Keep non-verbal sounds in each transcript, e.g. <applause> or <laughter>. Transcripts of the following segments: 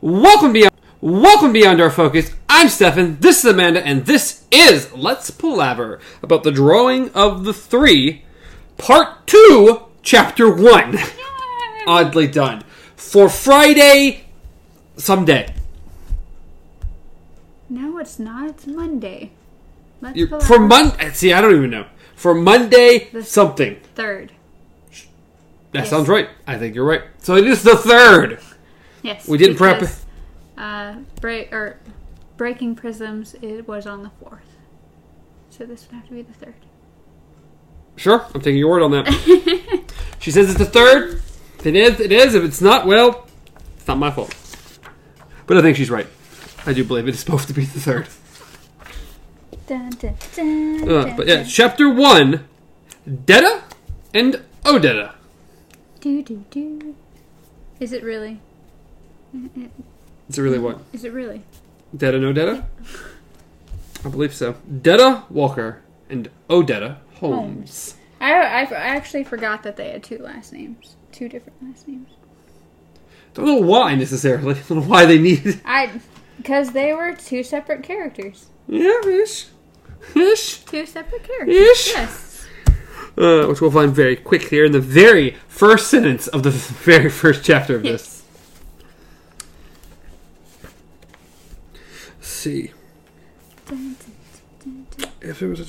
Welcome beyond Welcome beyond our focus. I'm Stefan, this is Amanda, and this is Let's Palaver about the drawing of the three, part two, chapter one. Oddly done. For Friday someday. No, it's not. It's Monday. Let's You're- For Monday see, I don't even know. For Monday The- something. third. That Yes. sounds right. I think you're right. So it is the third. Yes. We didn't prep- because, Uh, break or breaking prisms. It was on the fourth, so this would have to be the third. Sure, I'm taking your word on that. <laughs> she says it's the third. If it is, it is. If it's not, well, it's not my fault. But I think she's right. I do believe it is supposed to be the third. Dun, dun, dun, Uh, but yeah, chapter one Detta and Odetta. Do do do. Is it really? Is it really what? Is it really? Detta no Odetta? I believe so. Detta Walker and Odetta Holmes. I, I I actually forgot that they had two last names, two different last names. Don't know why necessarily. <laughs> Don't know why they need. I because they were two separate characters. Yeah, ish. Ish. Two separate characters. Ish. Yes. Uh, which we'll find very quick here in the very first sentence of the <laughs> very first chapter of this. Yes. Let's see. If it was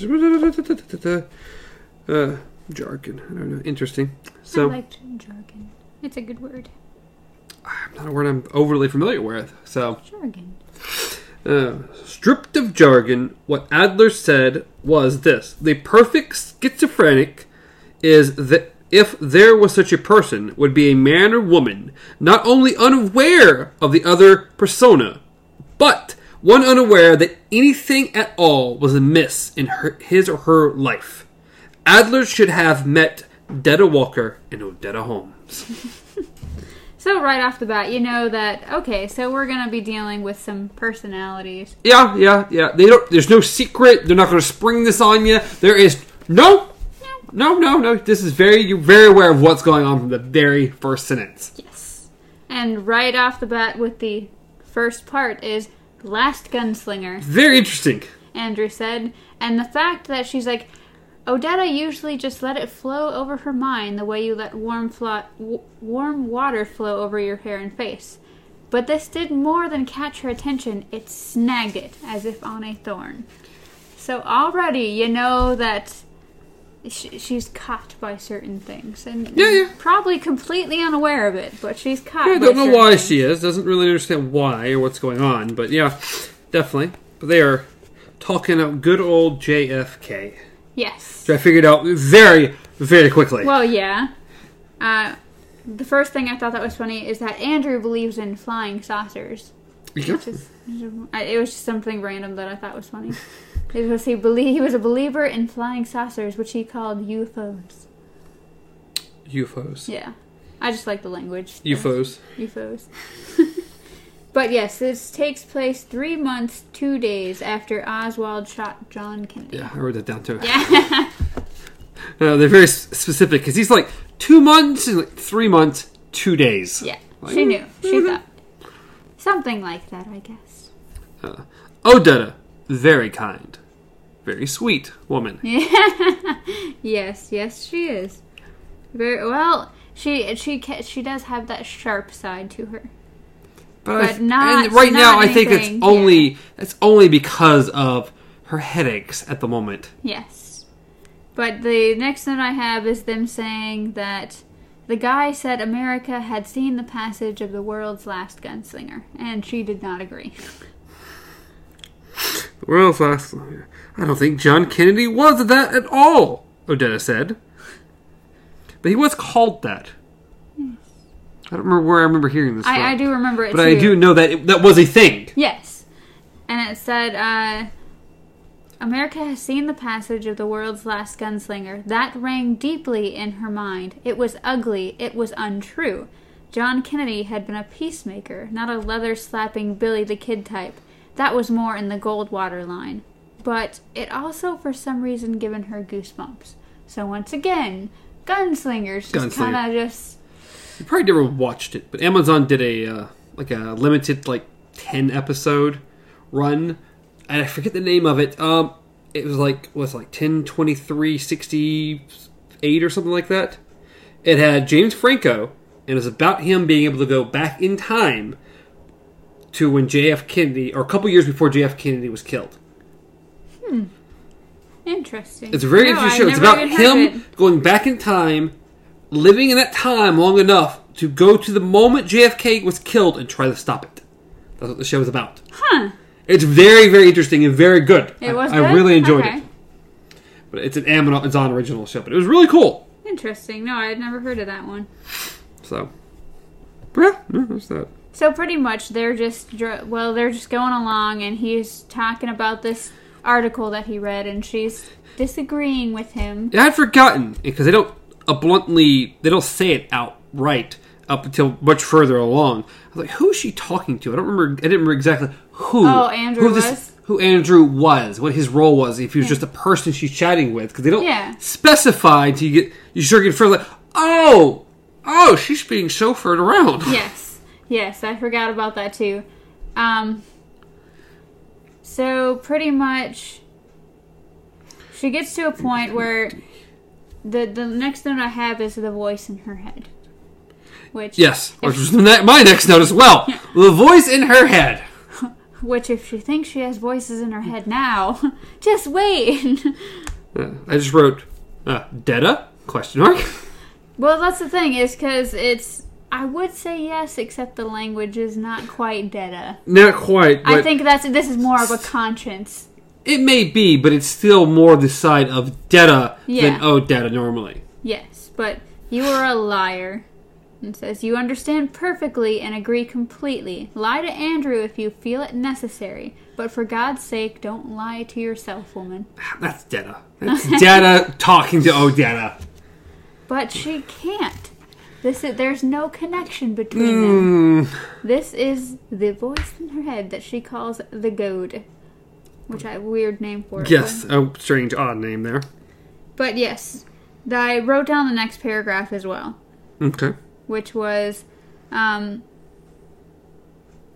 a uh, jargon, I don't know. Interesting. So I liked jargon. It's a good word. I'm not a word I'm overly familiar with. So Jargon. Uh, stripped of jargon, what Adler said was this: the perfect schizophrenic is that if there was such a person, would be a man or woman not only unaware of the other persona, but one unaware that anything at all was amiss in her, his or her life. Adler should have met Detta Walker and Odetta Holmes. <laughs> So right off the bat, you know that okay, so we're gonna be dealing with some personalities. Yeah, yeah, yeah. They don't. There's no secret. They're not to spring this on you. There is no, no, no, no. This is very. You're very aware of what's going on from the very first sentence. Yes. And right off the bat with the first part is last gunslinger, Very interesting. Andrew said, and the fact that she's like Odetta usually just let it flow over her mind the way you let warm flo- w- warm water flow over your hair and face. But this did more than catch her attention, it snagged it as if on a thorn. So already you know that sh- she's caught by certain things. And Yeah, yeah. probably completely unaware of it, but she's caught I don't know why things. she is. Doesn't really understand why or what's going on. But yeah, definitely. But they are talking about good old JFK. Yes. Which I figured out very, very quickly. Well, yeah. Uh, the first thing I thought that was funny is that Andrew believes in flying saucers. Yeah. Which is, it was just something random that I thought was funny. Was he believe he was a believer in flying saucers, which he called UFOs. UFOs. Yeah, I just like the language. UFOs. UFOs. <laughs> but yes, this takes place three months, two days after Oswald shot John Kennedy. Yeah, I wrote that down too. Yeah. <laughs> Uh, they're very specific because he's like two months and like three months, two days. yeah. Like, She knew. She mhm. thought something like that, I guess. Uh, Odetta, very kind, very sweet woman. <laughs> yes, yes, she is. Very well. She she she does have that sharp side to her. But, But not- and right now, not I think it's anything, only it's only because of her headaches at the moment. Yes. But the next note I have is them saying that the guy said America had seen the passage of the world's last gunslinger, and she did not agree. Well, fast. I don't think John Kennedy was that at all. Odetta said, but he was called that. I don't remember where I remember hearing this. from. I, I do remember it but too. I do know that it, that was a thing. Yes. And it said, uh, America has seen the passage of the world's last gunslinger. That rang deeply in her mind. It was ugly. It was untrue. John Kennedy had been a peacemaker, not a leather slapping Billy the Kid type. That was more in the Goldwater line. But it also, for some reason, given her goosebumps. So once again, gunslingers just Gunslinger. kind of just You probably never watched it, but Amazon did a uh, like a limited like ten episode run, and I forget the name of it. Um, it was like was like 10, 23, 68 or something like that. It had James Franco, and it was about him being able to go back in time to when JF Kennedy, or a couple years before JF Kennedy was killed. Interesting. It's a very No, interesting I show. It's about even heard of him it. going back in time, living in that time long enough to go to the moment JFK was killed and try to stop it. That's what the show is about. Huh. It's very, very interesting and very good. It was I, I really enjoyed Okay. it. But it's an Amazon original show, but it was really cool. Interesting. No, I had never heard of that one. So, yeah, that's that. So pretty much they're just well they're just going along and he's talking about this article that he read and she's disagreeing with him. Yeah, I'd forgotten because they don't uh, bluntly they don't say it outright up until much further along. I was like, who is she talking to? I don't remember. I didn't remember exactly who. Oh, Andrew who was? Who Andrew was? What his role was? If he was just a person she's chatting with, because they don't Yeah. specify until you get you sure get further. Like, oh, oh, she's being chauffeured around. <laughs> Yes. Yes, I forgot about that too. Um so pretty much she gets to a point where the the next note I have is the voice in her head. Which Yes, which was ne- my next note as well. The voice in her head. <laughs> which if she thinks she has voices in her head now, <laughs> just wait. <laughs> Uh, I just wrote uh, Detta question mark. Well, that's the thing is because it's. I would say yes, except the language is not quite Detta. Not quite. I think that's this is more of a conscience. It may be, but it's still more the side of Detta Yeah. than oh Detta normally. Yes, but you are a liar. And says you understand perfectly and agree completely. Lie to Andrew if you feel it necessary, but for God's sake, don't lie to yourself, woman. <sighs> That's Detta. That's Detta talking to oh Detta. But she can't. This is, there's no connection between them. Hmm. This is the voice in her head that she calls the goad, which I have a weird name for it. Yes, a strange odd name there. But yes, I wrote down the next paragraph as well, Okay. which was, um,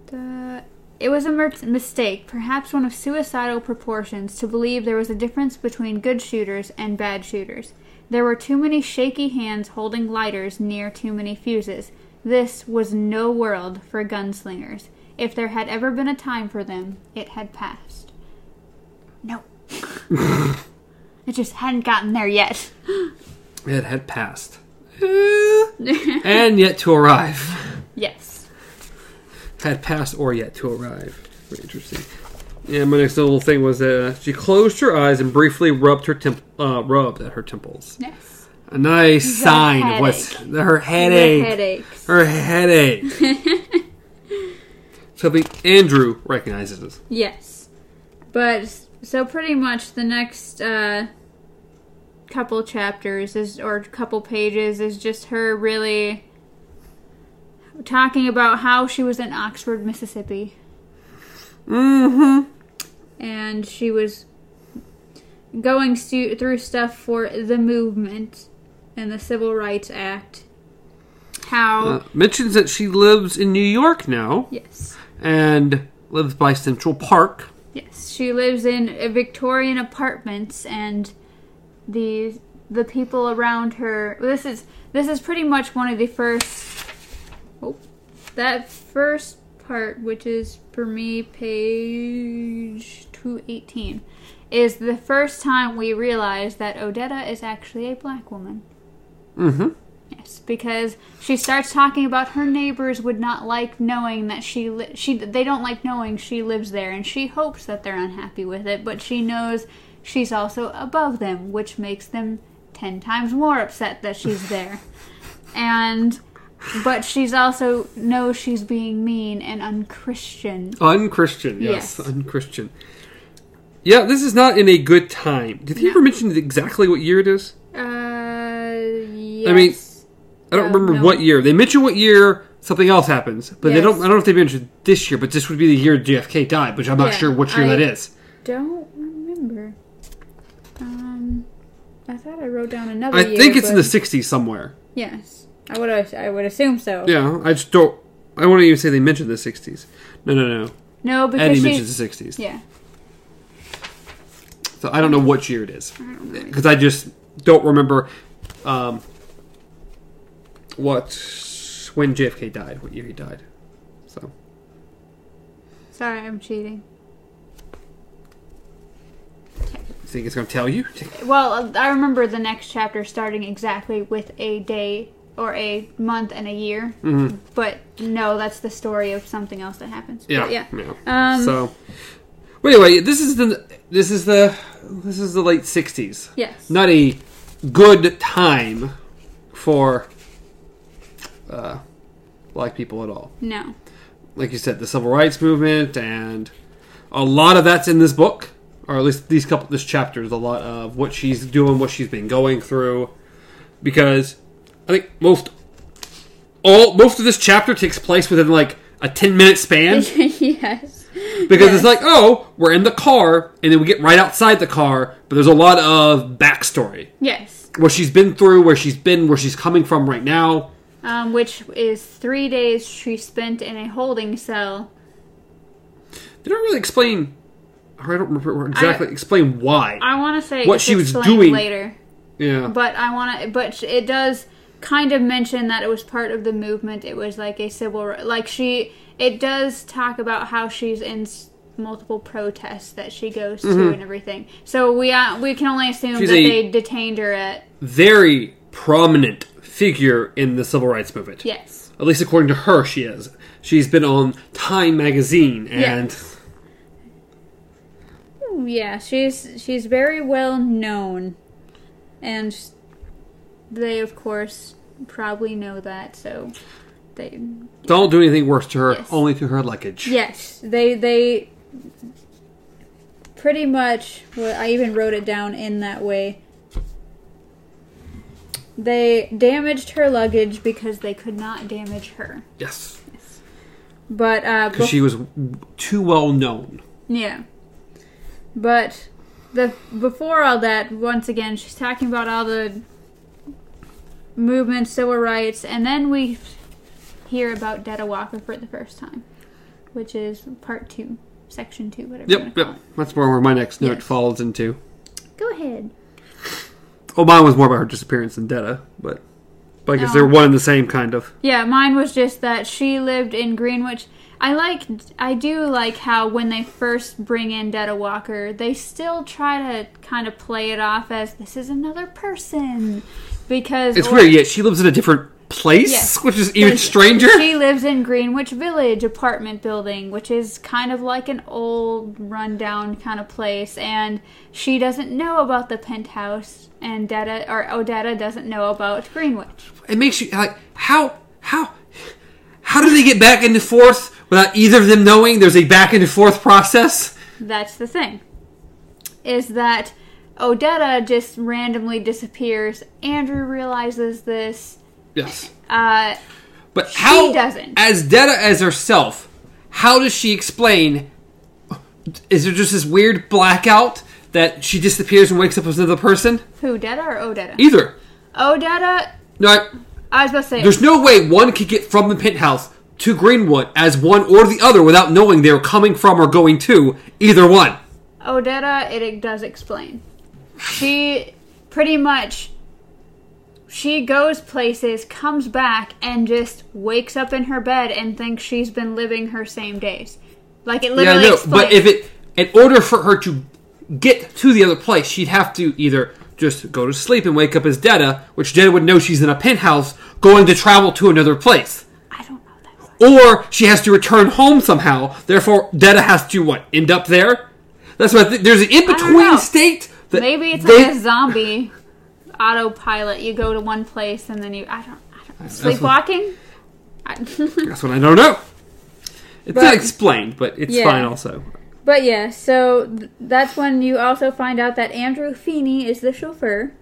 the, it was a mer- mistake, perhaps one of suicidal proportions, to believe there was a difference between good shooters and bad shooters. There were too many shaky hands holding lighters near too many fuses. This was no world for gunslingers. If there had ever been a time for them, it had passed. No. <laughs> it just hadn't gotten there yet. It had passed. <laughs> And yet to arrive. yes. Had passed or yet to arrive. Very interesting. Yeah, my next little thing was uh, she closed her eyes and briefly rubbed her temp- uh, rubbed at her temples. Yes. A nice The sign of what's her headache. Her headache. <laughs> Something Andrew recognizes this. Yes. But so pretty much the next uh couple chapters is or couple pages is just her really talking about how she was in Oxford, Mississippi. Mm-hmm. And she was going stu- through stuff for the movement and the Civil Rights Act. How Uh, mentions that she lives in New York now yes. and lives by Central Park. Yes, she lives in Victorian apartments, and the the people around her. This is this is pretty much one of the first. Oh, that first part, which is for me page two eighteen, is the first time we realize that Odetta is actually a black woman. Mm-hmm. Because she starts talking about her neighbors would not like knowing that she li- she they don't like knowing she lives there, and she hopes that they're unhappy with it. But she knows she's also above them, which makes them ten times more upset that she's <laughs> there. and but she's also knows she's being mean and unchristian. Unchristian, yes, Yes. unchristian. Yeah, this is not in a good time. Did he ever mention exactly what year it is? Uh, yes. I mean, I don't remember no. what year. They mention what year something else happens, but they don't. I don't know if they mentioned this year, but this would be the year JFK died, which I'm not Yeah, sure which year I- that is. Don't remember. Um, I thought I wrote down another. I year, think it's in the '60s somewhere. Yes. I would I would assume so. Yeah, I just don't. I wouldn't even say they mentioned the '60s. No, no, no. No, because Eddie she's mentions the '60s. yeah. So I don't know what year it is I because I just don't remember um, what when JFK died, what year he died. So Sorry, I'm cheating. you think it's going to tell you? Well, I remember the next chapter starting exactly with a day or a month and a year. Mhm. But no, that's the story of something else that happens. Yeah, But yeah. yeah. Um, so, well, anyway, this is the this is the this is the late '60s. yes. Not a good time for uh, black people at all. No. like you said, the civil rights movement, and a lot of that's in this book, or at least these couple this chapter is a lot of what she's doing, what she's been going through, because I think most all most of this chapter takes place within like a ten minute span, <laughs> yes. because Yes. it's like, oh, we're in the car, and then we get right outside the car, but there's a lot of backstory, Yes. what she's been through, where she's been, where she's coming from right now. Um, which is three days she spent in a holding cell. They don't really explain. Or I don't remember exactly explain why. I want to say What she was doing- later, yeah. but I want to. But it does kind of mention that it was part of the movement. It was like a civil, like she. It does talk about how she's in multiple protests that she goes to and everything. So we uh, we can only assume Mm-hmm. She's that they detained her at very prominent figure in the civil rights movement. yes. At least according to her, she is. She's been on Time magazine and Ooh, Yeah, she's she's very well known, and they of course probably know that. So they don't do anything worse to her, Yes. only to her luggage. yes they they pretty much. Well, I even wrote it down in that way. They damaged her luggage because they could not damage her. Yes. But uh, Because she was too well known. Yeah. But the before all that, once again, she's talking about all the movement, civil rights, and then we hear about Detta Walker for the first time, which is part two, section two, whatever. you Yep, call yep. That's more where my next note Yes. falls into. Go ahead. Oh, mine was more about her disappearance than Detta, but, but I guess Oh. they're one and the same, kind of. Yeah, mine was just that she lived in Greenwich. I like, I do like how when they first bring in Detta Walker, they still try to kind of play it off as this is another person because It's or- weird, Yeah, she lives in a different place, Yes. which is even stranger. She lives in Greenwich Village apartment building, which is kind of like an old, rundown kind of place, and she doesn't know about the penthouse, and Detta or Odetta doesn't know about Greenwich. it makes you like how how how do they get back and forth without either of them knowing there's a back and forth process? That's the thing. Is that Odetta just randomly disappears. Andrew realizes this. Yes. Uh, But She how doesn't. as Detta as herself, how does she explain is there just this weird blackout that she disappears and wakes up as another person? who, Detta or Odetta? Either. Odetta, No, I- I was about to say. there's no way one could get from the penthouse to Greenwood as one or the other without knowing they're coming from or going to either one. Odetta, it, it does explain. She pretty much she goes places, comes back, and just wakes up in her bed and thinks she's been living her same days. Like it Yeah, literally no, explains. but if it in order for her to get to the other place, she'd have to either just go to sleep and wake up as Detta, which Detta would know she's in a penthouse going to travel to another place. I don't know that. Or she has to return home somehow. Therefore, Detta has to what end up there. That's what I think. There's an in between state. That Maybe it's they- like a zombie autopilot. You go to one place and then you I don't, I don't what- sleepwalking. I, <laughs> That's what I don't know. It's But- not explained, but it's Yeah. fine also. But yeah, so th- that's when you also find out that Andrew Feeney is the chauffeur,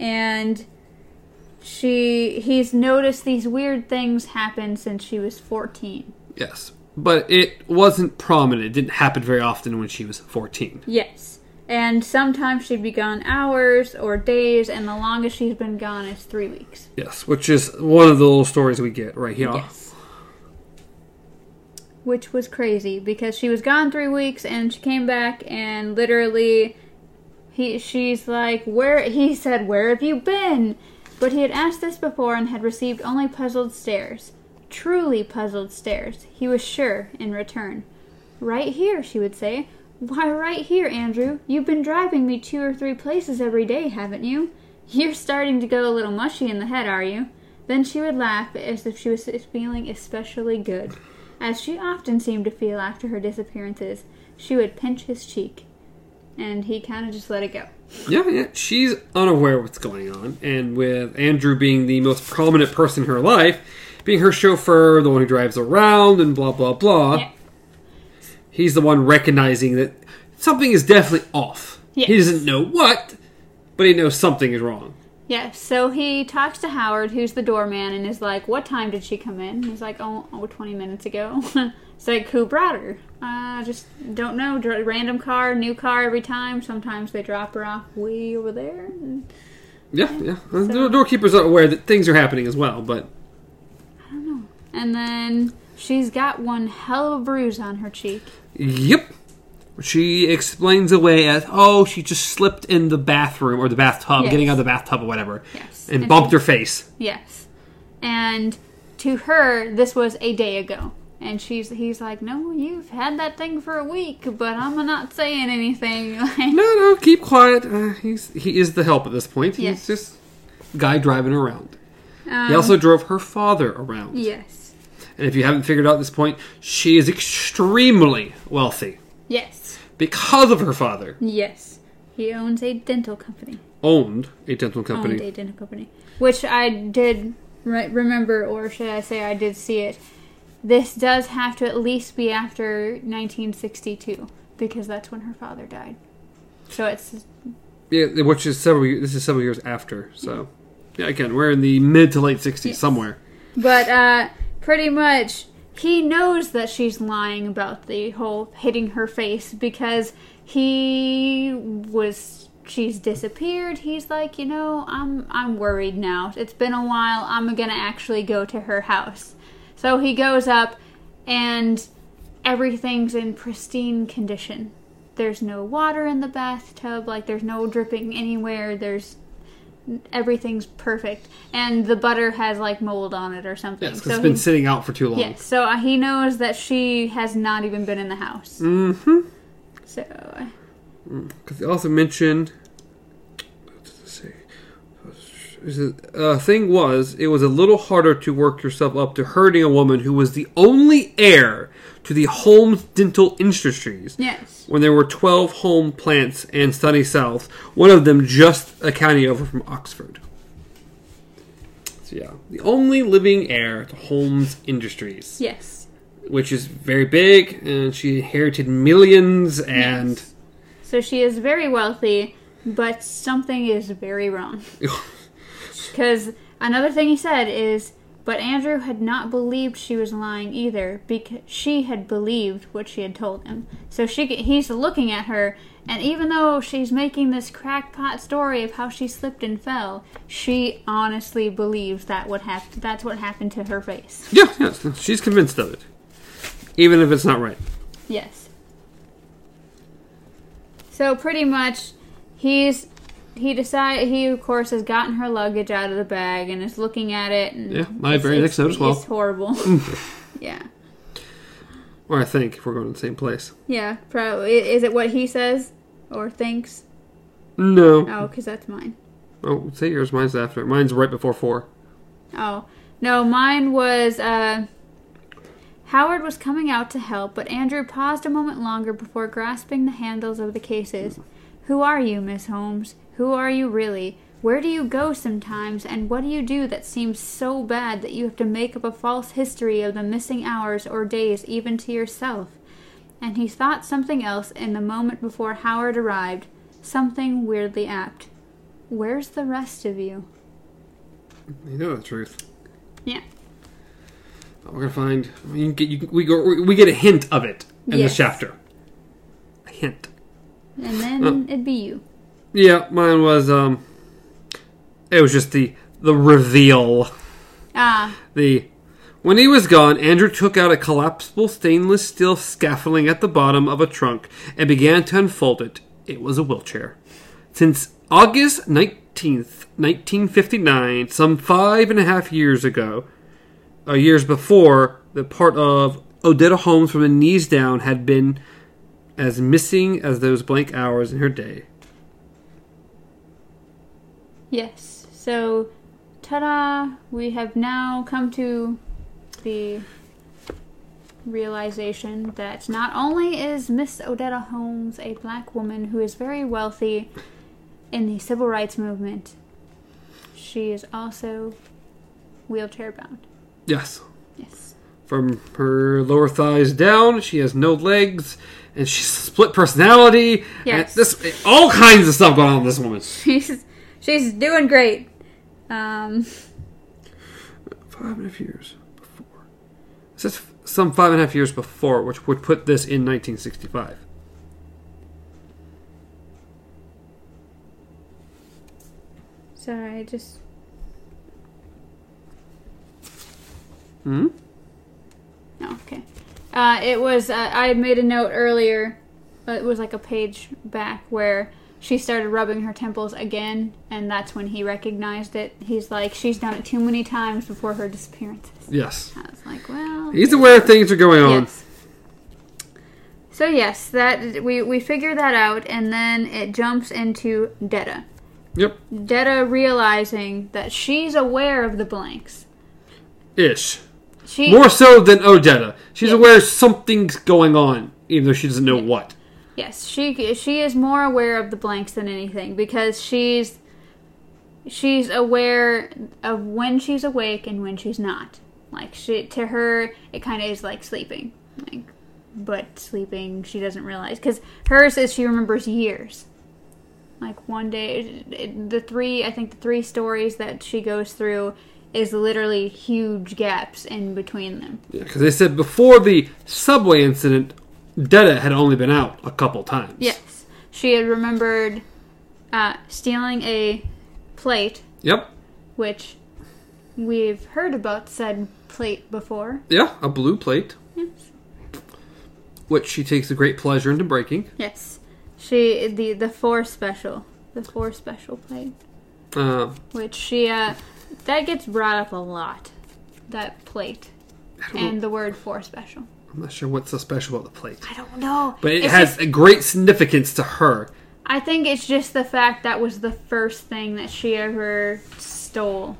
and she he's noticed these weird things happen since she was fourteen. Yes, but it wasn't prominent. It didn't happen very often when she was 14. Yes, And sometimes she'd be gone hours or days, and the longest she's been gone is three weeks. Yes, which is one of the little stories we get right here. Yes. Which was crazy because she was gone three weeks and she came back and literally he she's like, Where <laughs> he said, Where have you been? But he had asked this before and had received only puzzled stares. Truly puzzled stares, he was sure, in return. Right here, she would say. Why, right here, Andrew. You've been driving me two or three places every day, haven't you? You're starting to go a little mushy in the head, are you? Then she would laugh as if she was feeling especially good. As she often seemed to feel after her disappearances, she would pinch his cheek. And he kind of just let it go. Yeah, yeah. She's unaware of what's going on. And with Andrew being the most prominent person in her life, being her chauffeur, the one who drives around, and blah, blah, blah, Yeah. He's the one recognizing that something is definitely off. He doesn't know what, but he knows something is wrong. Yeah, so he talks to Howard, who's the doorman, and is like, What time did she come in? He's like, Oh, oh 20 minutes ago. <laughs> it's like, Who brought her? Uh, just don't know. Dr- Random car, new car every time. Sometimes they drop her off way over there. And Yeah, yeah. The doorkeepers are aware that things are happening as well, but I don't know. and then she's got one hell of a bruise on her cheek. Yep. She explains away as, oh, she just slipped in the bathroom or the bathtub, Yes. getting out of the bathtub or whatever, Yes. and And bumped she- her face. Yes. And to her, this was a day ago. And she's he's like, No, you've had that thing for a week, but I'm not saying anything. <laughs> Like, No, no, keep quiet. Uh, he's he is the help at this point. He's Yes. just guy driving around. um, He also drove her father around. Yes. And if you haven't figured out this point, she is extremely wealthy Yes. because of her father. Yes. He owns a dental company. Owned a dental company. Owned a dental company. Which I did re- remember, or should I say I did see it. This does have to at least be after 1962, because that's when her father died. So it's Yeah, which is several. ye- This is several years after. So, yeah, again, we're in the mid to late '60s Yes. somewhere. But uh, pretty much, he knows that she's lying about the whole hitting her face because he was. She's disappeared. He's like, you know, I'm I'm worried now. It's been a while. I'm gonna actually go to her house. So he goes up, and everything's in pristine condition. There's no water in the bathtub. Like there's no dripping anywhere. There's everything's perfect, and the butter has like mold on it or something. Yes, so it's been sitting out for too long. yes, so uh, he knows that she has not even been in the house. Mm-hmm. So uh, Because they also mentioned. What does it say? Is Uh, thing was, it was a little harder to work yourself up to hurting a woman who was the only heir to the Holmes Dental Industries. yes, When there were 12 home plants in sunny south, one of them just a county over from Oxford. So, yeah, the only living heir to Holmes Industries, yes, which is very big, and she inherited millions, and. Yes. so she is very wealthy, but something is very wrong. <laughs> Because another thing he said is, but Andrew had not believed she was lying either, because she had believed what she had told him. So she, he's looking at her, and even though she's making this crackpot story of how she slipped and fell, she honestly believes that what happened. That's what happened to her face. Yeah, yes, she's convinced of it, even if it's not right. Yes. So pretty much, he's he decide he of course has gotten her luggage out of the bag and is looking at it. And Yeah, my very next note as well. It's horrible. <laughs> yeah, Or I think if we're going to the same place. yeah. Probably is it what he says or thinks? No. Oh, because that's mine. Oh, say yours. Mine's after. Mine's right before four. Oh no, mine was. uh Howard was coming out to help, but Andrew paused a moment longer before grasping the handles of the cases. Who are you, Miss Holmes? Who are you really? Where do you go sometimes, and what do you do that seems so bad that you have to make up a false history of the missing hours or days even to yourself? And he thought something else in the moment before Howard arrived, something weirdly apt. Where's the rest of you? You know the truth. Yeah. We're gonna find. You get, you, we go. We get a hint of it in Yes. this chapter. A hint. And then it'd be you. Yeah, mine was um it was just the the reveal. Ah, The when he was gone, Andrew took out a collapsible stainless steel scaffolding at the bottom of a trunk and began to unfold it. It was a wheelchair. Since August 19th, 1959, some five and a half years ago, uh, years before, the part of Odetta Holmes from the knees down had been as missing as those blank hours in her day. yes. So, ta-da! We have now come to the realization that not only is Miss Odetta Holmes a black woman who is very wealthy in the civil rights movement, she is also wheelchair bound. Yes. Yes. From her lower thighs down, she has no legs, and she's split personality. Yes. And this all kinds of stuff going on with this woman. <laughs> She's she's doing great. Um, Five and a half years before. It says some five and a half years before, which would put this in 1965. sorry, I just Hmm? Oh, okay. Uh, it was, uh, I made a note earlier, it was like a page back where she started rubbing her temples again, and that's when he recognized it. He's like, she's done it too many times before her disappearances. Yes. I was like, well. He's aware things are going on. Yes. So, yes, that we, we figure that out, and then it jumps into Detta. Yep. Detta realizing that she's aware of the blanks. Ish. She, More so than Odetta. She's Yeah. aware something's going on, even though she doesn't know what. Yes, she she is more aware of the blanks than anything because she's she's aware of when she's awake and when she's not. Like she to her, it kind of is like sleeping, like but sleeping she doesn't realize because hers is she remembers years. Like one day, the three I think the three stories that she goes through is literally huge gaps in between them. Yeah, Because they said before the subway incident, Detta had only been out a couple times. Yes, she had remembered uh, stealing a plate Yep. which we've heard about said plate before. Yeah, a blue plate, Yes. which she takes a great pleasure into breaking. Yes. She the the four special, the four special plate, Uh, which she uh that gets brought up a lot. That plate and the word for special. I'm not sure what's so special about the plate, I don't know, but it It's has just- a great significance to her. I think it's just the fact that was the first thing that she ever stole.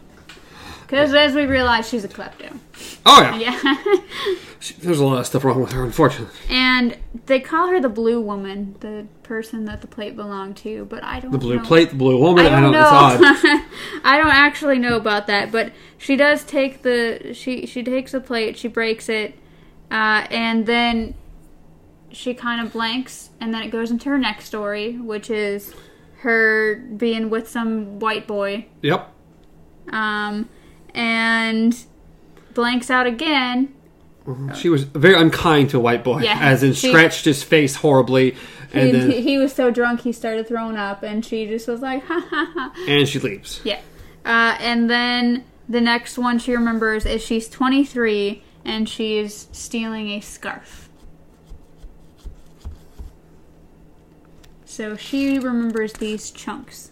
Because as we realize, she's a klepto. Oh yeah, Yeah. <laughs> She- there's a lot of stuff wrong with her, unfortunately. And they call her the blue woman, the person that the plate belonged to, but I don't The blue know. plate, the blue woman. I don't, know. It's odd. know. <laughs> I don't actually know about that, but she does take the she she takes the plate, she breaks it, uh, and then she kind of blanks, and then it goes into her next story, which is her being with some white boy, Yep. um, and blanks out again, She was very unkind to a white boy, Yeah, as in she- scratched his face horribly, and he, then he was so drunk he started throwing up, and she just was like, <laughs> ha ha ha. and she leaves. Yeah. Uh, and then the next one she remembers is she's 23 and she's stealing a scarf. So she remembers these chunks.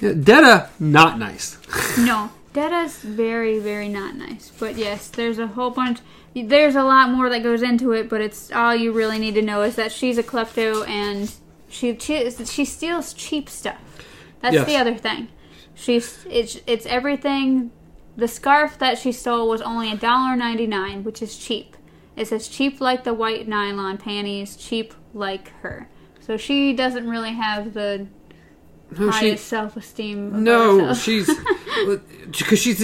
Yeah, Detta, not nice. <laughs> No, Detta's very, very not nice. But yes, there's a whole bunch. There's a lot more that goes into it, but it's all you really need to know is that she's a klepto and she she, she steals cheap stuff. That's Yes. the other thing. She's it's it's everything. The scarf that she stole was only a dollar ninety nine, which is cheap. It says cheap like the white nylon panties, cheap like her. So she doesn't really have the No, highest self esteem. no, she's <laughs> because she's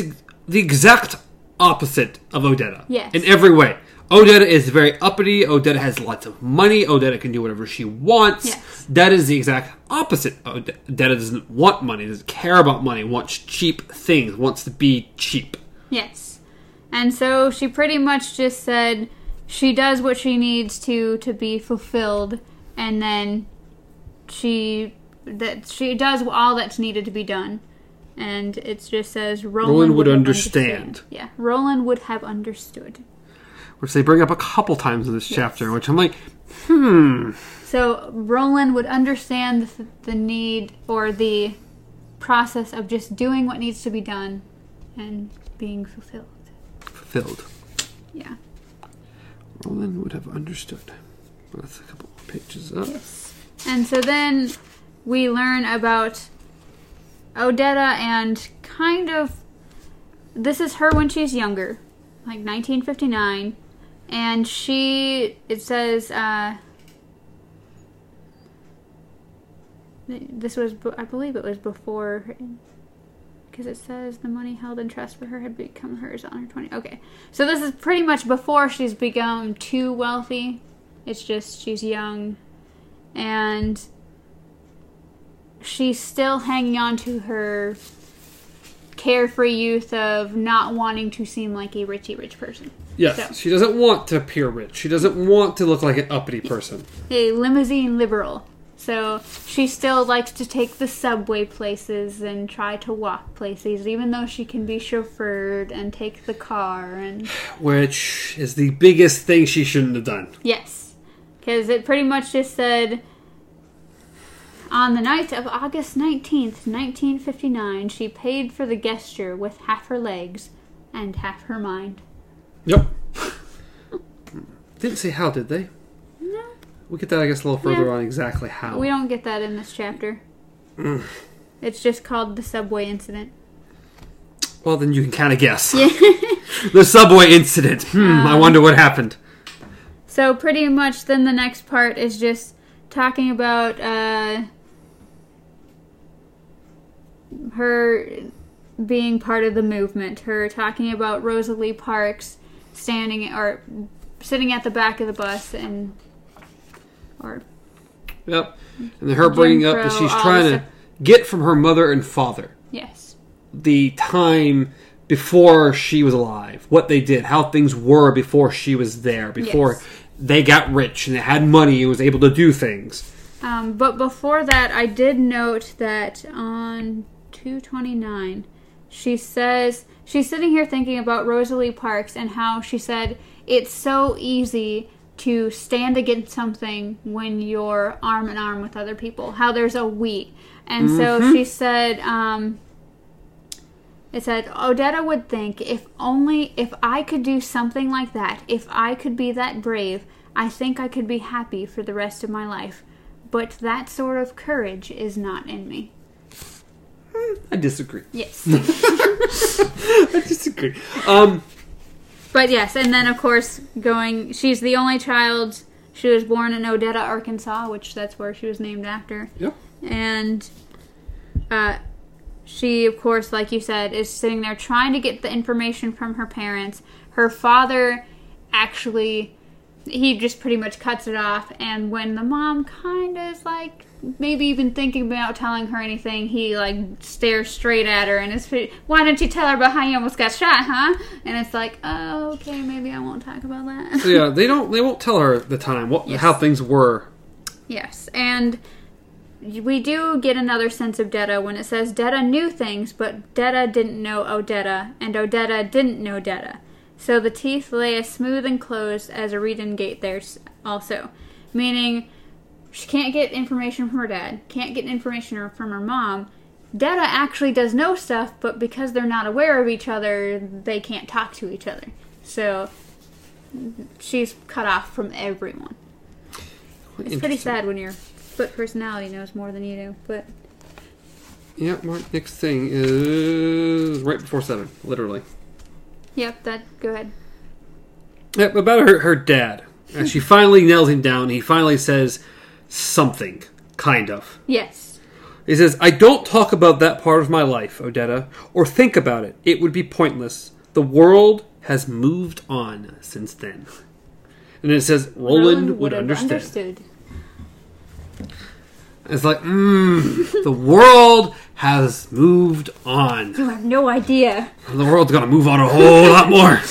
the, exact opposite of Odetta. Yes. in every way. Odetta is very uppity. Odetta has lots of money. Odetta can do whatever she wants. Yes. That is the exact opposite. Ode- Odetta doesn't want money. Doesn't care about money. Wants cheap things. Wants to be cheap. Yes. And so she pretty much just said she does what she needs to to be fulfilled and then she that she does all that's needed to be done. And it just says Roland, Roland would have understand. Yeah, Roland would have understood. which they bring up a couple times in this chapter, which I'm like, hmm. So Roland would understand the, the need or the process of just doing what needs to be done and being fulfilled. Fulfilled. Yeah. Roland would have understood. That's a couple more pages up. Yes. And so then we learn about Odetta and kind of this is her when she's younger, like 1959, and she it says uh, this was I believe it was before because it says the money held in trust for her had become hers on her 20 okay. So this is pretty much before she's become too wealthy. It's just she's young. And she's still hanging on to her carefree youth of not wanting to seem like a richy rich person. Yes, So- she doesn't want to appear rich. She doesn't want to look like an uppity person. A limousine liberal. So she still likes to take the subway places and try to walk places, even though she can be chauffeured and take the car and <sighs> Which is the biggest thing she shouldn't have done. Yes, because it pretty much just said on the night of August 19th, 1959, she paid for the gesture with half her legs and half her mind. Yep. <laughs> Didn't say how, did they? No, We'll get that, I guess, a little further Yeah. on exactly how. we don't get that in this chapter. Mm. It's just called the subway incident. Well, then you can kind of guess. Yeah. <laughs> The subway incident. Hmm, Um, I wonder what happened. so pretty much, then the next part is just talking about uh, her being part of the movement. Her talking about Rosalie Parks standing or sitting at the back of the bus and or Yep. And then her bringing up that she's trying to get from her mother and father yes, the time before she was alive, what they did, how things were before she was there, before Yes. they got rich and they had money and was able to do things. Um, but before that, I did note that on 229, she says she's sitting here thinking about Rosalie Parks and how she said it's so easy to stand against something when you're arm in arm with other people. How there's a we, and so she said. Um, it said Odetta would think if only if I could do something like that, if I could be that brave, I think I could be happy for the rest of my life. But that sort of courage is not in me. I disagree. Yes. <laughs> I disagree. Um, but yes, and then of course going she's the only child she was born in Odetta, Arkansas, which that's where she was named after. yep. and uh, she of course like you said is sitting there trying to get the information from her parents her father actually he just pretty much cuts it off and when the mom kind of is like maybe even thinking about telling her anything he like stares straight at her and is why didn't you tell her about how you almost got shot huh and it's like oh okay maybe i won't talk about that So yeah, they don't. They won't tell her the time what Yes. how things were. Yes, and we do get another sense of Detta when it says Detta knew things, but Detta didn't know Odetta, and Odetta didn't know Detta. So the teeth lay as smooth and closed as a reading gate there also. Meaning, she can't get information from her dad, can't get information from her mom. Detta actually does know stuff, but because they're not aware of each other, they can't talk to each other. So she's cut off from everyone. It's pretty sad when your split personality knows more than you do, but Yeah, Mark. Next thing is right before seven, literally. yep, that go ahead. Yep, about her her dad. And she finally nails him down. He finally says something, kind of. Yes. He says, I don't talk about that part of my life, Odetta, or think about it. It would be pointless. The world has moved on since then. And it says, Roland, would have understand. understood. It's like, mmm, the world has moved on. You have no idea. The world's gonna move on a whole lot more. <laughs>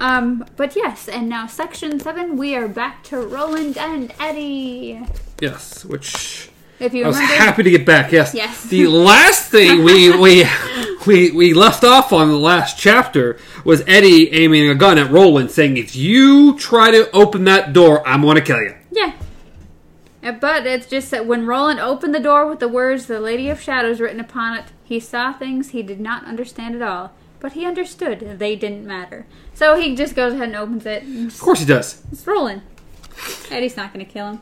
Um, but yes, and now section seven, we are back to Roland and Eddie. Yes, which If you I was remember, happy to get back. Yes. Yes. The last thing we we we we left off on the last chapter was Eddie aiming a gun at Roland, saying, "If you try to open that door, I'm going to kill you." yeah. Uh, But it's just that when Roland opened the door with the words "The Lady of Shadows" written upon it, he saw things he did not understand at all. But he understood they didn't matter. So he just goes ahead and opens it. And Of course he does. it's Roland. <laughs> Eddie's not going to kill him.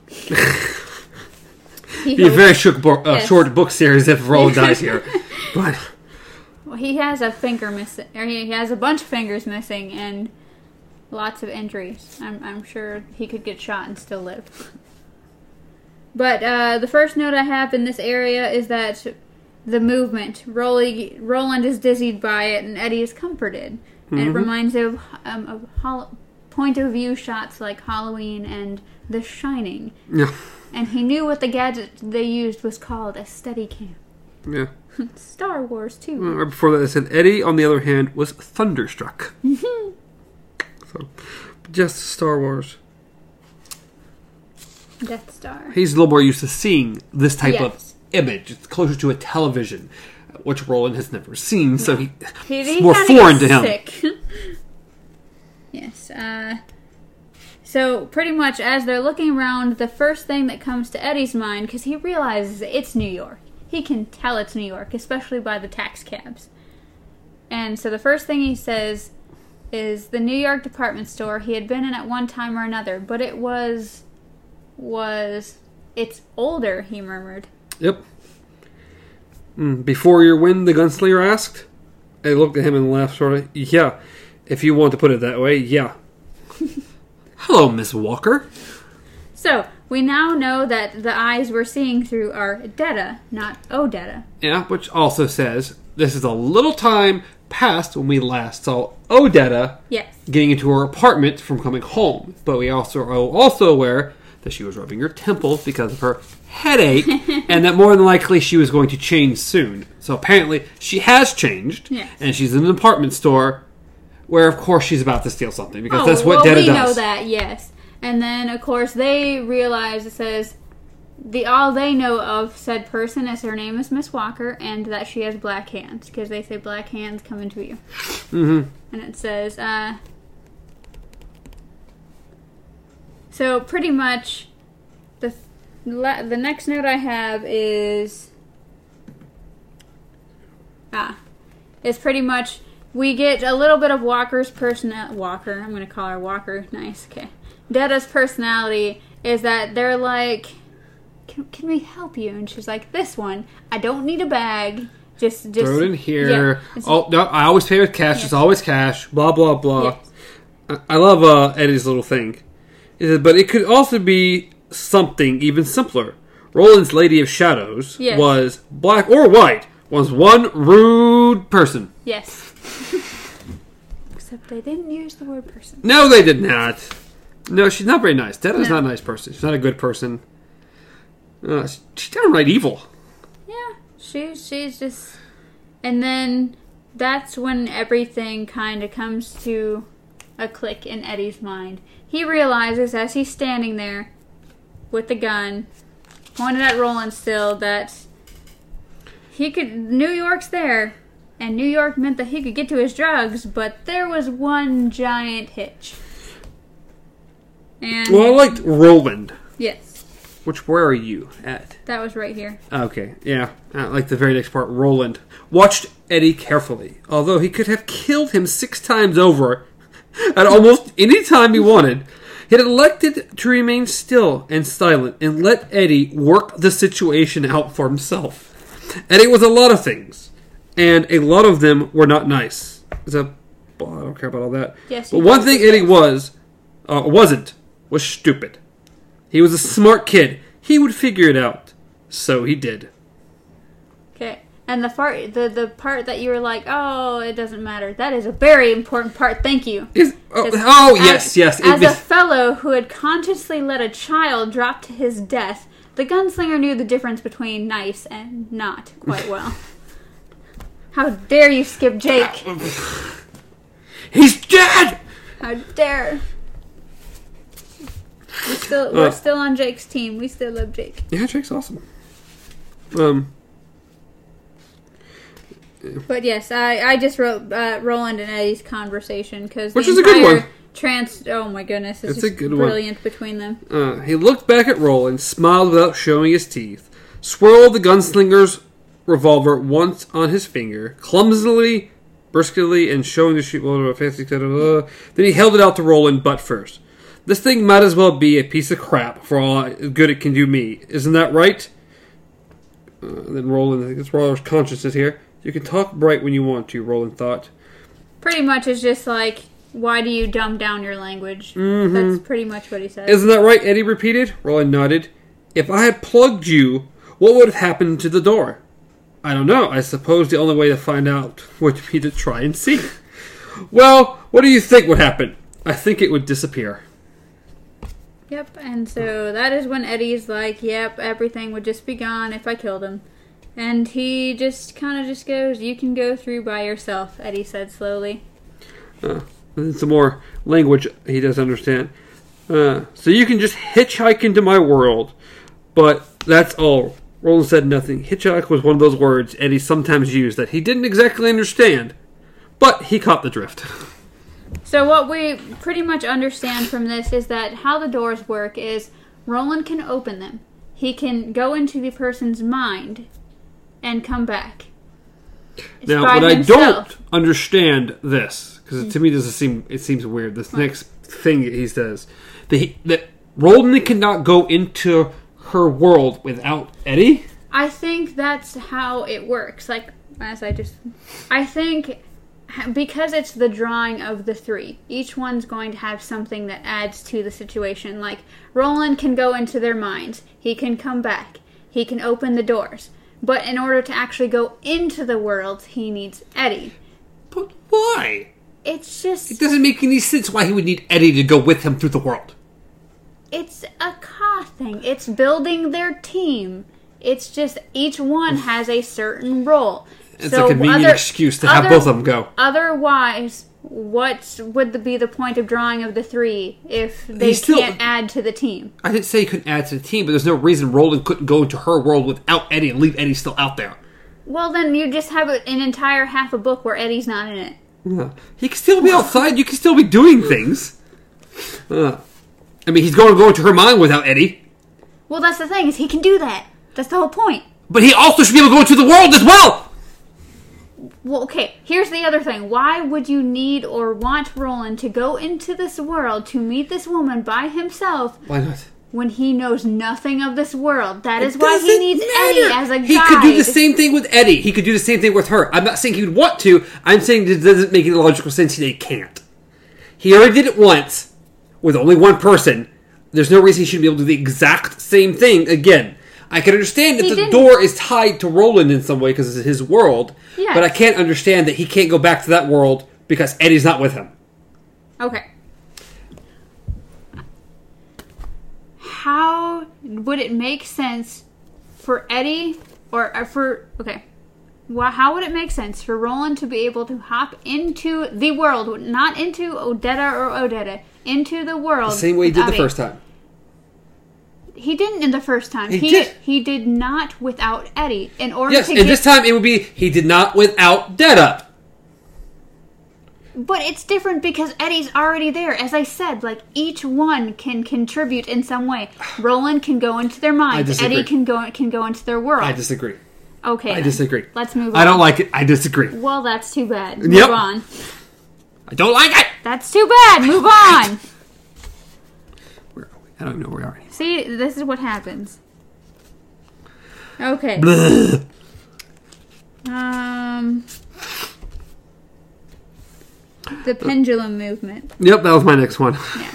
Be a very short book, uh, Yes. short book series if Roland dies here, <laughs> but well, he has a finger missing, or he he has a bunch of fingers missing, and lots of injuries. I'm, I'm sure he could get shot and still live. But uh, the first note I have in this area is that the movement, Rolly, Roland is dizzied by it, and Eddie is comforted. And it reminds him of, um, of hol- point of view shots like Halloween and The Shining. yeah, And he knew what the gadget they used was called a Steadicam. yeah. <laughs> Star Wars too. Mm, right before that, I said Eddie, on the other hand, was thunderstruck. Mm-hmm. so, just Star Wars. Death Star. He's a little more used to seeing this type Yes. of image. It's closer to a television, which Roland has never seen, so he, He, it's more foreign to him. <laughs> Yes. Uh, so pretty much as they're looking around, the first thing that comes to Eddie's mind, because he realizes it's New York. He can tell it's New York, especially by the tax cabs. And so the first thing he says is the New York department store he had been in at one time or another, but it was was it's older, he murmured. Yep. Mm, before your win, the gunslinger asked. I looked at him and laughed, sort of. Yeah, if you want to put it that way, yeah. <laughs> Hello, Miss Walker. So we now know that the eyes we're seeing through are Detta, not Odetta. Yeah, which also says this is a little time past when we last saw Odetta Yes. getting into her apartment from coming home. But we also are also aware that she was rubbing her temples because of her headache, <laughs> and that more than likely she was going to change soon. So apparently she has changed, Yes. and she's in an apartment store where, of course, she's about to steal something because that's what Oh, well, Detta we does. know that, yes. And then, of course, they realize it says the all they know of said person is her name is Miss Walker, and that she has black hands because they say black hands come into you. Mm-hmm. And it says, uh, so pretty much the la- the next note I have is ah, is pretty much we get a little bit of Walker's personal Walker. I'm gonna call her Walker. Nice, okay. Detta's personality is that they're like, can, can we help you? And she's like, this one. I don't need a bag. Just just Throw it in here. Yeah, oh no, I always pay with cash. It's always cash. Blah blah blah. Yes. I- I love uh, Eddie's little thing. Said, but it could also be something even simpler. Roland's Lady of Shadows Yes. was black or white. Was one rude person. Yes. <laughs> Except they didn't use the word person. No, they did not. No, she's not very nice. Detta's No. not a nice person. She's not a good person. Uh, she's downright evil. Yeah, she she's just, and then that's when everything kind of comes to a click in Eddie's mind. He realizes as he's standing there with the gun pointed at Roland still that he could New York's there and New York meant that he could get to his drugs, but there was one giant hitch. And Well, I liked Roland. yes, Which, where are you at? that was right here. Okay, yeah. Uh, like the very next part, Roland watched Eddie carefully. Although he could have killed him six times over <laughs> at almost any time he wanted, he had elected to remain still and silent and let Eddie work the situation out for himself. Eddie was a lot of things, and a lot of them were not nice. Is that? Well, I don't care about all that. Yes, but one thing Eddie was, uh, wasn't, was stupid. He was a smart kid. He would figure it out. So he did. Okay. And the part the the part that you were like, "Oh, it doesn't matter." That is a very important part. Thank you. Is, oh, oh, as- yes, yes. It As a fellow who had consciously let a child drop to his death, the gunslinger knew the difference between nice and not quite well. <laughs> How dare you skip Jake? <laughs> he's dead! How dare. still we're Uh. still on Jake's team. We still love Jake. Yeah, Jake's awesome. Um, But yes, I, I just wrote uh, Roland and Eddie's conversation because Which is a good one. Trans. Oh my goodness, it's, It's a good one. brilliant between them. uh, he looked back at Roland, smiled without showing his teeth, swirled the gunslinger's revolver once on his finger, clumsily, briskly, and showing the shoot of a fancy then he held it out to Roland, butt first. This thing might as well be a piece of crap for all good it can do me. Isn't that right? Uh, then Roland, I think it's Roller's consciousness here. You can talk bright when you want to, Roland thought. Pretty much, it's just like, why do you dumb down your language? That's pretty much what he said. Isn't that right? Eddie repeated. Roland nodded. If I had plugged you, what would have happened to the door? I don't know. I suppose the only way to find out would be to try and see. Well, what do you think would happen? I think it would disappear. Yep, and so that is when Eddie's like, "Yep, everything would just be gone if I killed him." And he just kind of just goes, "You can go through by yourself," Eddie said slowly. Uh, some more language he doesn't understand. Uh, so you can just hitchhike into my world, but that's all. Roland said nothing. Hitchhike was one of those words Eddie sometimes used that he didn't exactly understand, but he caught the drift. <laughs> So what we pretty much understand from this is that how the doors work is Roland can open them. He can go into the person's mind and come back. It's Now, what I don't understand this because to me is seem it seems weird. This next thing he says that he, that Roland cannot go into her world without Eddie. I think that's how it works. Like as I just, I think because it's the drawing of the three, each one's going to have something that adds to the situation. Like Roland can go into their minds, he can come back, he can open the doors. But in order to actually go into the world, he needs Eddie. But why? It's just It doesn't make any sense why he would need Eddie to go with him through the world. it's a Ka thing. It's building their team. It's just each one has a certain role. It's So a convenient other- excuse to have other- both of them go. Otherwise, what would the, be the point of drawing of the three if they still- can't add to the team? I didn't say he couldn't add to the team, but there's no reason Roland couldn't go into her world without Eddie and leave Eddie still out there. Well, then you just have an entire half a book where Eddie's not in it. Yeah. He can still be outside. You can still be doing things. Uh, I mean, he's going to go into her mind without Eddie, Well, that's the thing is he can do that. That's the whole point. but he also should be able to go into the world as well. Well, okay, here's the other thing. Why would you need or want Roland to go into this world to meet this woman by himself Why not? When he knows nothing of this world? That is why he needs matter. Eddie as a guide. He could do the same thing with Eddie. He could do the same thing with her. I'm not saying he would want to. I'm saying it doesn't make any logical sense he can't. He already did it once with only one person. There's no reason he should be able to do the exact same thing again. I can understand that He the didn't. door is tied to Roland in some way because it's his world, Yes. but I can't understand that he can't go back to that world because Eddie's not with him. Okay. How would it make sense for Eddie or, or for okay? Well, how would it make sense for Roland to be able to hop into the world, not into Odetta or Odetta, into the world? The same way he did the first time. He didn't in the first time. He He did. he did not without Eddie. In order Yes, to and get, this time it would be he did not without Detta. But it's different because Eddie's already there. As I said, like each one can contribute in some way. Roland can go into their minds. Eddie can go can go into their world. I disagree. okay, I then. disagree. Let's move on. I don't like it. I disagree. Well, that's too bad. Move Yep. on. I don't like it. That's too bad. Move on. Where are we? I don't know where we are. anymore. See, this is what happens. Okay. Blah. Um. The pendulum movement. Yep, that was my next one. Yeah.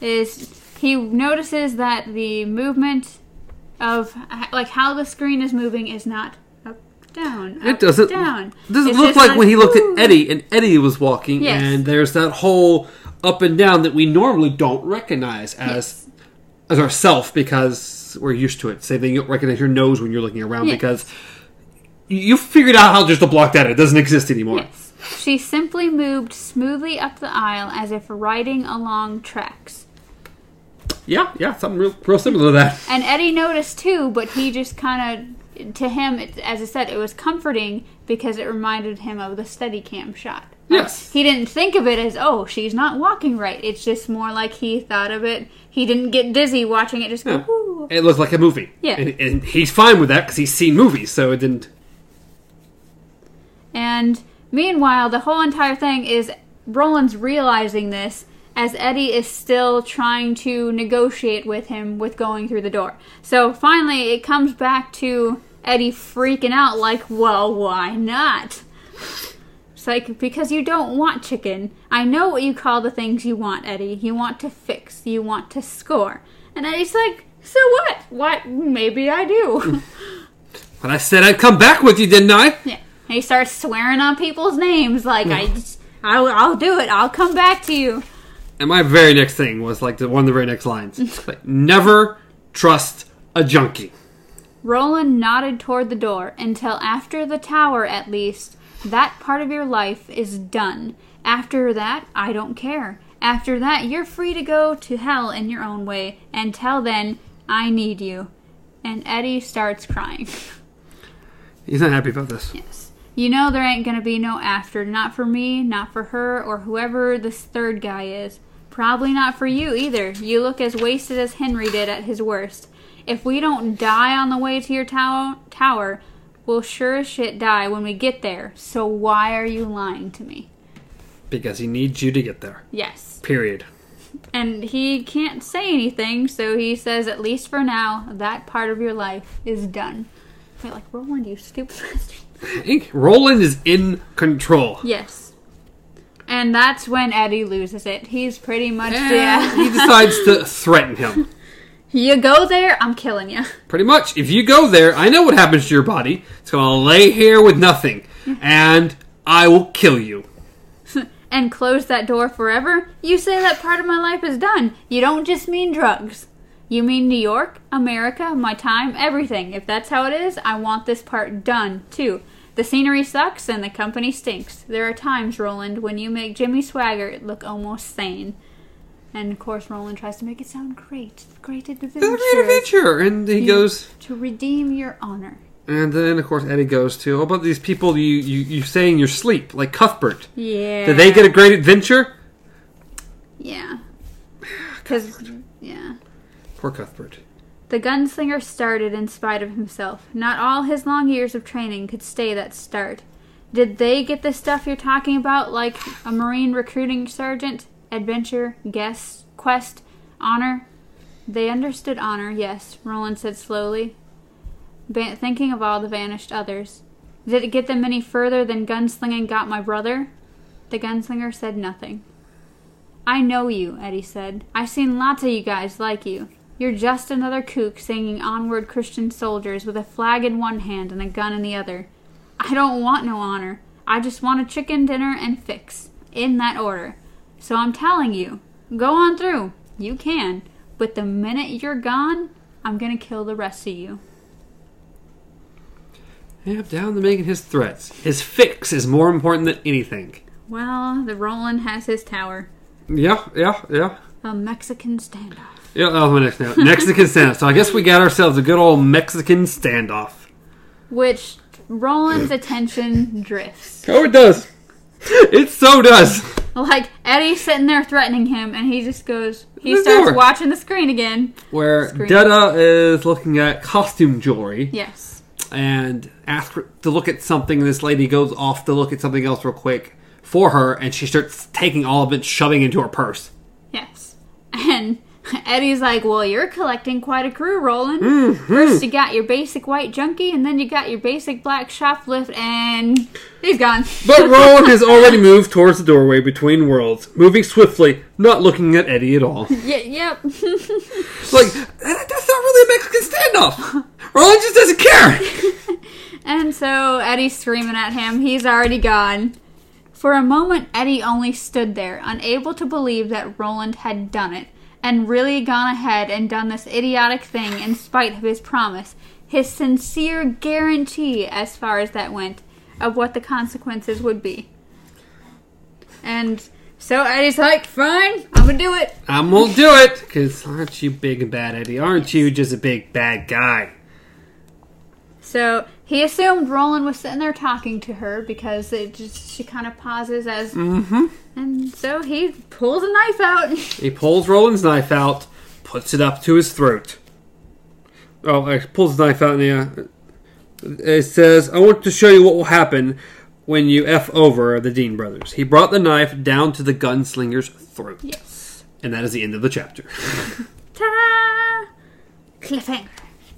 is he notices that the movement of like how the screen is moving is not up down up, It doesn't. down Doesn't It's look just like when he looked at Eddie and Eddie was walking, Yes. and there's that whole up and down that we normally don't recognize as as ourself because we're used to it. Same thing, you don't recognize your nose when you're looking around Yes. because you- you figured out how just to block that. It doesn't exist anymore. yes she simply moved smoothly up the aisle as if riding along tracks Yeah, yeah, something real, real similar to that. And Eddie noticed too, but he just kind of, to him, it, as I said, it was comforting because it reminded him of the Steadicam shot. Yes. He didn't think of it as, oh, she's not walking right. It's just more like he thought of it. He didn't get dizzy watching it just go, Yeah. It looked like a movie. Yeah. And, and he's fine with that because he's seen movies, so it didn't. And meanwhile, the whole entire thing is Roland's realizing this as Eddie is still trying to negotiate with him with going through the door. So finally, it comes back to Eddie freaking out, like, well, why not? It's like, because you don't want chicken. I know what you call the things you want, Eddie. You want to fix, you want to score. And Eddie's like, so what? What? Maybe I do. <laughs> But I said I'd come back with you, didn't I? Yeah. And he starts swearing on people's names like I just, I'll, I'll do it. I'll come back to you. And my very next thing was like the, one of the very next lines. <laughs> like, never trust a junkie. Roland nodded toward the door until after the tower at least that part of your life is done. After that, I don't care. After that, you're free to go to hell in your own way. Until then, I need you. And Eddie starts crying. <laughs> He's not happy about this. Yes. You know there ain't gonna be no after. Not for me, not for her, or whoever this third guy is. Probably not for you either. You look as wasted as Henry did at his worst. If we don't die on the way to your tow- tower, we'll sure as shit die when we get there. So why are you lying to me? Because he needs you to get there. Yes. Period. And he can't say anything, so he says, at least for now, that part of your life is done. You're like, Roland, you stupid <laughs> bastard. Roland is in control. Yes. And that's when Eddie loses it. He's pretty much And yeah. he <laughs> decides to threaten him. you go there, I'm killing you. Pretty much, if you go there, I know what happens to your body. It's gonna lay here with nothing, <laughs> and I will kill you. and close that door forever. You say that part of my life is done. You don't just mean drugs. You mean New York, America, my time, everything. If that's how it is, I want this part done too. The scenery sucks and the company stinks. There are times, Roland, when you make Jimmy Swaggart look almost sane. And of course, Roland tries to make it sound great. Great adventure. Great adventure, and he goes. To redeem your honor. And then, of course, Eddie goes to, "Oh, about these people you, you, you say in your sleep, like Cuthbert. Yeah. Did they get a great adventure? Yeah. Because, yeah. Poor Cuthbert. The gunslinger started in spite of himself. Not all his long years of training could stay that start. Did they get the stuff you're talking about, like a Marine recruiting sergeant, adventure, guess, quest, honor? They understood honor, yes, Roland said slowly, ba- thinking of all the vanished others. Did it get them any further than gunslinging got my brother? The gunslinger said nothing. I know you, Eddie said. I've seen lots of you guys like you. You're just another kook singing onward Christian soldiers with a flag in one hand and a gun in the other. I don't want no honor. I just want a chicken dinner and fix. In that order. So I'm telling you, go on through. You can. But the minute you're gone, I'm gonna kill the rest of you. Yeah, down to making his threats. His fix is more important than anything. Well, the Roland has his tower. Yeah, yeah, yeah. A Mexican standoff. Yeah, that was my next note. Mexican standoff. So I guess we got ourselves a good old Mexican standoff. Which Roland's attention drifts. Oh, it does. It so does. Like Eddie's sitting there threatening him, and he just goes. He starts watching the screen again. Where Screen. Detta is looking at costume jewelry Yes. and asks her to look at something, and this lady goes off to look at something else real quick for her, and she starts taking all of it, shoving into her purse. Yes. And <laughs> Eddie's like, "Well, you're collecting quite a crew, Roland. Mm-hmm. First you got your basic white junkie, and then you got your basic black shoplift, and he's gone." <laughs> But Roland has already moved towards the doorway between worlds, moving swiftly, not looking at Eddie at all. <laughs> yeah, yep. like, that- that's not really a Mexican standoff. Roland just doesn't care. And so Eddie's screaming at him. He's already gone. For a moment, Eddie only stood there, unable to believe that Roland had done it, and really gone ahead and done this idiotic thing in spite of his promise, his sincere guarantee, as far as that went, of what the consequences would be. And So Eddie's like, fine, I'm gonna do it. I'm gonna do it because aren't you big and bad, Eddie? Aren't you just a big bad guy? So he assumed Roland was sitting there talking to her because it just she kind of pauses as, Mm-hmm. and so he pulls a knife out. <laughs> He pulls Roland's knife out, puts it up to his throat. Oh, he pulls his knife out and yeah, it says, "I want to show you what will happen when you f over the Dean brothers." He brought the knife down to the gunslinger's throat, yes. and that is the end of the chapter. <laughs> Ta-da! Cliffhanger.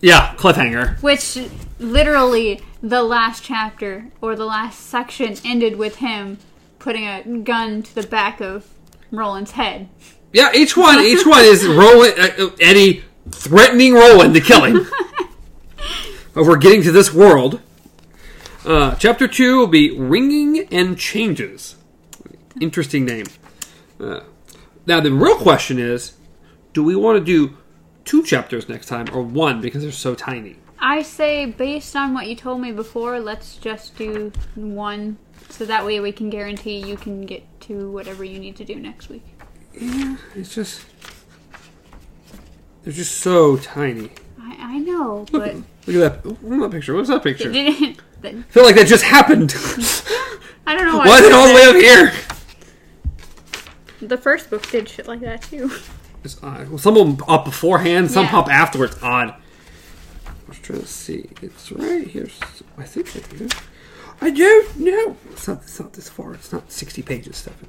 Yeah, cliffhanger. Which literally the last chapter or the last section ended with him putting a gun to the back of Roland's head. Yeah, each one, each one is Roland, uh, Eddie threatening Roland to kill him. <laughs> Over getting to this world. Uh, chapter two will be Ringing and Changes. Interesting name. Uh, now, the real question is do we want to do two chapters next time or one because they're so tiny? I say, based on what you told me before, let's just do one so that way we can guarantee you can get to whatever you need to do next week. Yeah, it's just. They're just so tiny. I, I know, but Look at that. What's that picture? What's that picture? <laughs> I feel like that just happened. <laughs> I don't know <laughs> why. Why is it all the way up here? The first book did shit like that too. It's odd. Well, some of them up beforehand, some Yeah. pop afterwards. Odd. I was trying to see. It's right here. I think right here. I don't know. It's not. It's not this far. It's not sixty pages, Stefan.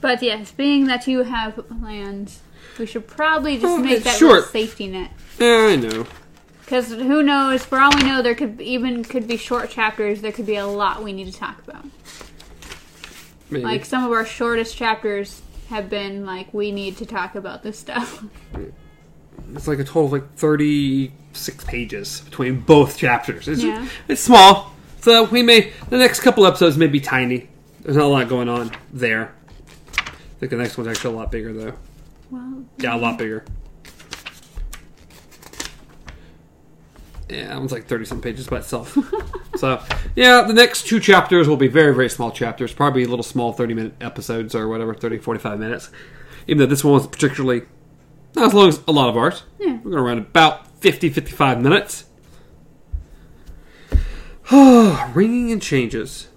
But yes, being that you have plans, we should probably just Oh, make that short. little safety net. Yeah, I know. Because who knows? For all we know, there could even could be short chapters. There could be a lot we need to talk about. Maybe. Like some of our shortest chapters have been like we need to talk about this stuff. <laughs> it's like a total of like thirty-six pages between both chapters. It's, Yeah. it's small, so we may the next couple episodes may be tiny. There's not a lot going on there. I think the next one's actually a lot bigger, though. well, Yeah, a lot bigger. Yeah, that one's like 30 some pages by itself. <laughs> so, yeah, the next two chapters will be very, very small chapters. Probably a little small 30 minute episodes or whatever, 30, 45 minutes. Even though this one was particularly not as long as a lot of ours. Yeah. We're going to run about 50, 55 minutes. <sighs> Ringing and changes.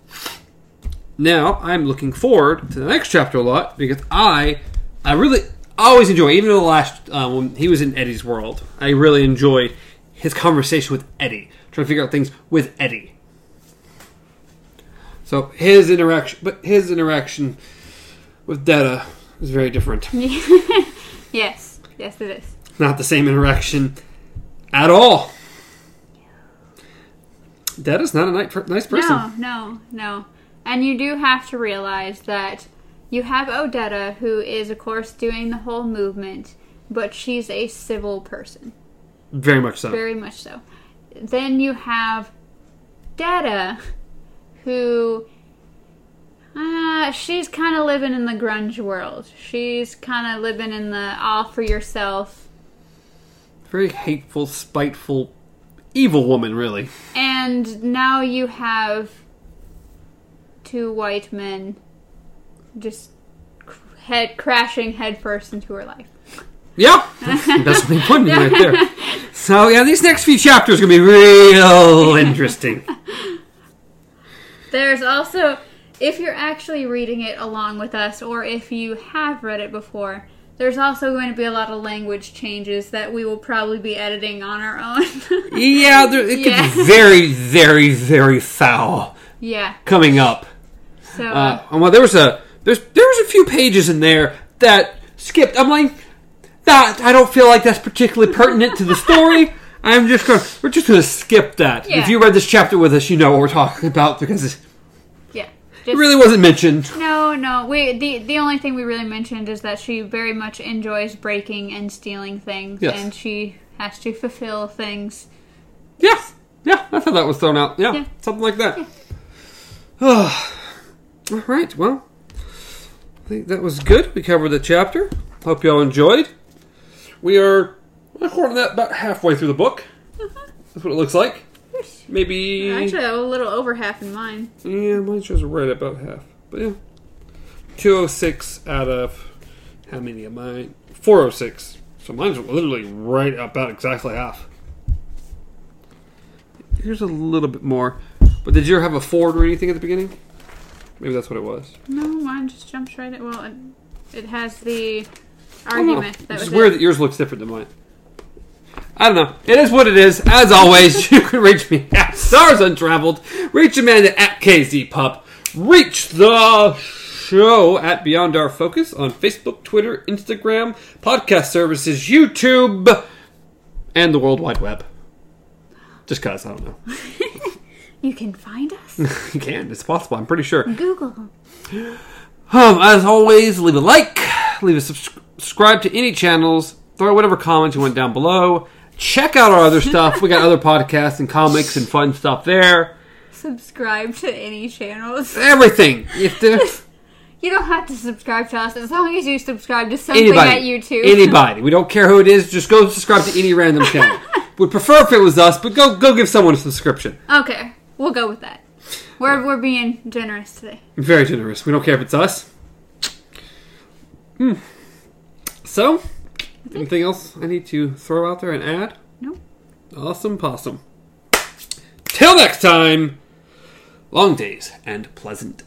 Now I'm looking forward to the next chapter a lot because I, I really always enjoy. Even in the last uh, when he was in Eddie's world, I really enjoyed his conversation with Eddie, trying to figure out things with Eddie. So his interaction, but his interaction with Detta is very different. <laughs> yes, yes, it is. Not the same interaction at all. Detta's not a nice, person. No, no, no. And you do have to realize that you have Odetta, who is, of course, doing the whole movement, but she's a civil person. Very much so. Very much so. Then you have Detta, who. Uh, she's kind of living in the grunge world. She's kind of living in the all for yourself. Very hateful, spiteful, evil woman, really. And now you have two white men just head crashing headfirst into her life. Yeah, <laughs> that's they put in right there. So yeah, these next few chapters are gonna be real interesting. There's also, if you're actually reading it along with us, or if you have read it before, there's also going to be a lot of language changes that we will probably be editing on our own. Yeah, there, it Yeah. gets very, very, very foul yeah. coming up. So Uh, and well, there was a there's there was a few pages in there that skipped. I'm like, that I don't feel like that's particularly pertinent to the story. I'm just gonna we're just gonna skip that. Yeah. If you read this chapter with us, you know what we're talking about because it yeah. it really wasn't mentioned. No, no. We the the only thing we really mentioned is that she very much enjoys breaking and stealing things, Yes. and she has to fulfill things. Yeah, yeah, I thought that was thrown out. Yeah, Yeah. something like that. <sighs> All right, well, I think that was good. We covered the chapter. Hope you all enjoyed. We are, according to that, about halfway through the book. Mm-hmm. That's what it looks like. Maybe. Actually, a little over half in mine. Yeah, mine shows right about half. But yeah. 206 out of how many of mine? 406. So mine's literally right about exactly half. Here's a little bit more. But did you have a Ford or anything at the beginning? Maybe that's what it was. No, mine just jumps right at. Well, it, it has the Don't know. That It's weird it. that yours looks different than mine. I don't know. It is what it is. As always, <laughs> you can reach me at Stars Untraveled. Reach Amanda at KZ Pup. Reach the show at Beyond Our Focus on Facebook, Twitter, Instagram, podcast services, YouTube, and the World Wide Web. Just cause I don't know. <laughs> You can find us. <laughs> you can. It's possible. I'm pretty sure. Google. Um, as always, leave a like, leave a subs- subscribe to any channels, throw whatever comments you want down below. Check out our other stuff. We got other podcasts and comics and fun stuff there. Subscribe to any channels. Everything. If there's <laughs> You don't have to subscribe to us as long as you subscribe to something anybody, at YouTube. anybody, we don't care who it is. Just go subscribe to any random <laughs> channel. We'd prefer if it was us, but go go give someone a subscription. Okay, we'll go with that. We're we're being generous today. Very generous. We don't care if it's us. Hmm. So, anything else I need to throw out there and add? No. Awesome possum. Till next time, long days and pleasant